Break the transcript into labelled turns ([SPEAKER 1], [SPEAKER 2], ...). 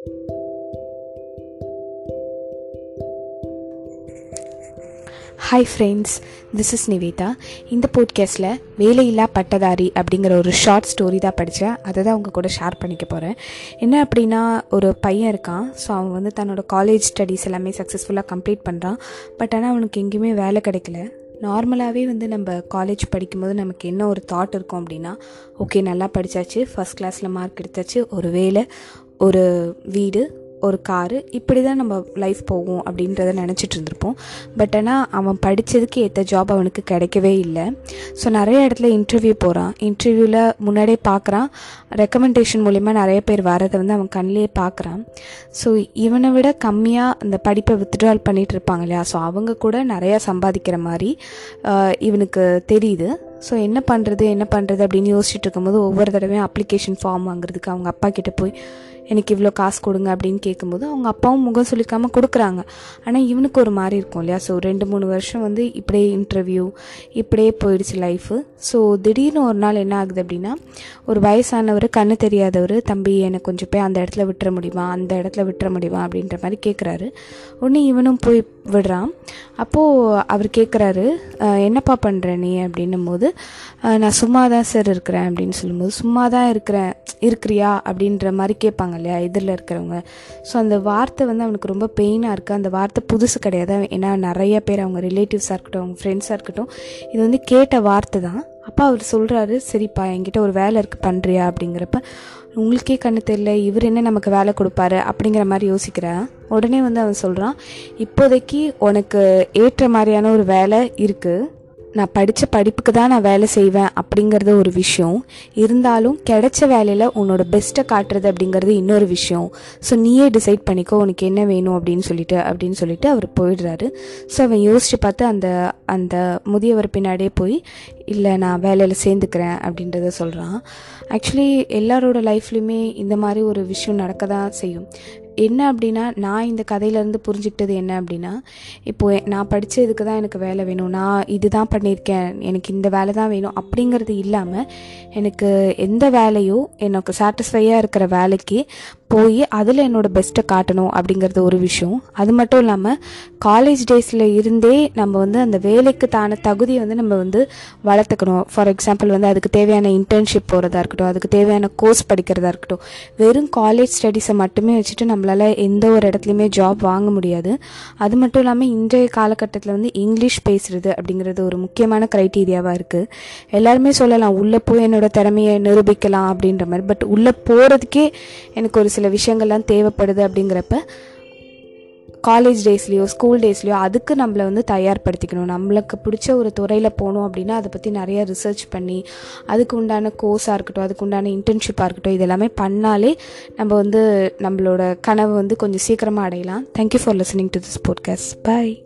[SPEAKER 1] Hi friends this is Nivetha இந்த போட்காஸ்ட்டில் வேலையில்லா பட்டதாரி அப்படிங்கிற ஒரு ஷார்ட் ஸ்டோரி தான் படித்தேன் அதை தான் உங்கள் கூட ஷேர் பண்ணிக்க போகிறேன் என்ன அப்படின்னா ஒரு பையன் இருக்கான். ஸோ அவன் வந்து தன்னோட காலேஜ் ஸ்டடீஸ் எல்லாமே சக்ஸஸ்ஃபுல்லாக கம்ப்ளீட் பண்ணுறான் பட் ஆனால் அவனுக்கு எங்கேயுமே வேலை கிடைக்கல. நார்மலாகவே வந்து நம்ம காலேஜ் படிக்கும்போது நமக்கு என்ன ஒரு தாட் இருக்கும் அப்படின்னா ஓகே நல்லா படித்தாச்சு ஃபஸ்ட் கிளாஸில் மார்க் எடுத்தாச்சு. ஒரு வேலை ஒரு வீடு ஒரு காரு இப்படி தான் நம்ம லைஃப் போகும் அப்படின்றத நினச்சிட்டு இருந்திருப்போம். பட் ஆனால் அவன் படித்ததுக்கு ஏற்ற ஜாப் அவனுக்கு கிடைக்கவே இல்லை. ஸோ நிறைய இடத்துல இன்டர்வியூ போகிறான் இன்டர்வியூவில் முன்னாடியே பார்க்குறான் ரெக்கமெண்டேஷன் மூலிமா நிறைய பேர் வரதை வந்து அவன் கண்ணிலே பார்க்குறான் ஸோ இவனை விட கம்மியாக அந்த படிப்பை வித்ட்ரால் பண்ணிகிட்டு இருப்பாங்க இல்லையா? ஸோ அவங்க கூட நிறையா சம்பாதிக்கிற மாதிரி இவனுக்கு தெரியுது. ஸோ என்ன பண்ணுறது என்ன பண்ணுறது அப்படின்னு யோசிச்சுட்டு இருக்கும்போது ஒவ்வொரு தடவையும் அப்ளிகேஷன் ஃபார்ம் வாங்குறதுக்கு அவங்க அப்பா கிட்டே போய் எனக்கு இவ்வளோ காசு கொடுங்க அப்படின்னு கேட்கும்போது அவங்க அப்பாவும் முகம் சொல்லிக்காமல் கொடுக்குறாங்க. ஆனால் இவனுக்கு ஒரு மாதிரி இருக்கும் இல்லையா? ஸோ ரெண்டு மூணு வருஷம் வந்து இப்படியே இன்டர்வியூ இப்படியே போயிடுச்சு லைஃபு ஸோ திடீர்னு ஒரு நாள் என்ன ஆகுது அப்படின்னா ஒரு வயசானவர் கண்ணு தெரியாதவர் தம்பி எனக்கு கொஞ்சம் போய் அந்த இடத்துல விட்டுற முடியுமா? அந்த இடத்துல விட்டுற முடியுமா? அப்படின்ற மாதிரி கேட்குறாரு உடனே இவனும் போய் விடுறான். அப்போது அவர் கேட்குறாரு என்னப்பா பண்ணுற நீ? அப்படின்னும் போது நான் சும்மா தான் சார் இருக்கிறேன் அப்படின்னு சொல்லும்போது சும்மா தான் இருக்கிறேன் இருக்கிறியா? அப்படின்ற மாதிரி கேட்பாங்க இல்லையா எதிரில் இருக்கிறவங்க. ஸோ அந்த வார்த்தை வந்து அவனுக்கு ரொம்ப பெயினாக இருக்குது அந்த வார்த்தை புதுசு கிடையாது. ஏன்னா நிறைய பேர் அவங்க ரிலேட்டிவ்ஸாக இருக்கட்டும் அவங்க ஃப்ரெண்ட்ஸாக இருக்கட்டும் இது வந்து கேட்ட வார்த்தை தான். அப்பா அவர் சொல்கிறாரு சரிப்பா என்கிட்ட ஒரு வேலை இருக்குது பண்ணுறியா அப்படிங்கிறப்ப உங்களுக்கே கண்ணு தெரியல இவர் என்ன நமக்கு வேலை கொடுப்பாரு? அப்படிங்கிற மாதிரி யோசிக்கிறேன் உடனே வந்து அவன் சொல்கிறான் இப்போதைக்கு உனக்கு ஏற்ற மாதிரியான ஒரு வேலை இருக்குது நான் படித்த படிப்புக்கு தான் நான் வேலை செய்வேன் அப்படிங்கிறது ஒரு விஷயம். இருந்தாலும் கிடைச்ச வேலையில் உன்னோட பெஸ்ட்டை காட்டுறது அப்படிங்கிறது இன்னொரு விஷயம். ஸோ நீயே டிசைட் பண்ணிக்கோ உனக்கு என்ன வேணும் அப்படின்னு சொல்லிட்டு அப்படின்னு சொல்லிட்டு அவர் போயிடுறாரு. ஸோ அவன் யோசித்து பார்த்து அந்த அந்த முதியவர் பின்னாடியே போய் இல்லை நான் வேலையில் சேர்ந்துக்கிறேன் அப்படின்றத சொல்கிறான் ஆக்சுவலி எல்லாரோட லைஃப்லையுமே இந்த மாதிரி ஒரு விஷயம் நடக்க தான் செய்யும். என்ன அப்படின்னா நான் இந்த கதையிலேருந்து புரிஞ்சுக்கிட்டது என்ன அப்படின்னா இப்போது நான் படித்த இதுக்கு தான் எனக்கு வேலை வேணும். நான் இது தான் பண்ணியிருக்கேன். எனக்கு இந்த வேலை தான் வேணும் அப்படிங்கிறது இல்லாமல் எனக்கு எந்த வேலையோ எனக்கு சாட்டிஸ்ஃபையாக இருக்கிற வேலைக்கு போய் அதில் என்னோடய பெஸ்ட்டை காட்டணும் அப்படிங்கிறது ஒரு விஷயம். அது மட்டும் இல்லாமல் காலேஜ் டேஸில் இருந்தே நம்ம வந்து அந்த வேலைக்கு தான தகுதியை வந்து நம்ம வந்து வளர்த்துக்கணும். ஃபார் எக்ஸாம்பிள் வந்து அதுக்கு தேவையான இன்டர்ன்ஷிப் போகிறதா இருக்கட்டும் அதுக்கு தேவையான கோர்ஸ் படிக்கிறதா இருக்கட்டும் வெறும் காலேஜ் ஸ்டடீஸை மட்டுமே வச்சுட்டு நம்மளால் எந்த ஒரு இடத்துலையுமே ஜாப் வாங்க முடியாது. அது மட்டும் இல்லாமல் இன்றைய காலகட்டத்தில் வந்து இங்கிலீஷ் பேசுகிறது அப்படிங்கிறது ஒரு முக்கியமான க்ரைட்டீரியாவாக இருக்குது எல்லாருமே சொல்லலாம் உள்ளே போய் என்னோடய திறமையை நிரூபிக்கலாம் அப்படின்ற மாதிரி. பட் உள்ளே போகிறதுக்கே எனக்கு ஒரு சில விஷயங்கள்லாம் தேவைப்படுது அப்படிங்கிறப்ப காலேஜ் டேஸ்லேயோ ஸ்கூல் டேஸ்லேயோ அதுக்கு நம்மளை வந்து தயார்படுத்திக்கணும். நம்மளுக்கு பிடிச்ச ஒரு துறையில் போகணும் அப்படின்னா அதை பற்றி நிறைய ரிசர்ச் பண்ணி அதுக்கு உண்டான கோர்ஸாக இருக்கட்டும் அதுக்கு உண்டான இன்டர்ன்ஷிப்பாக இருக்கட்டும் இதெல்லாமே பண்ணாலே நம்ம வந்து நம்மளோட கனவு வந்து கொஞ்சம் சீக்கிரமாக அடையலாம். Thank you for listening to this podcast bye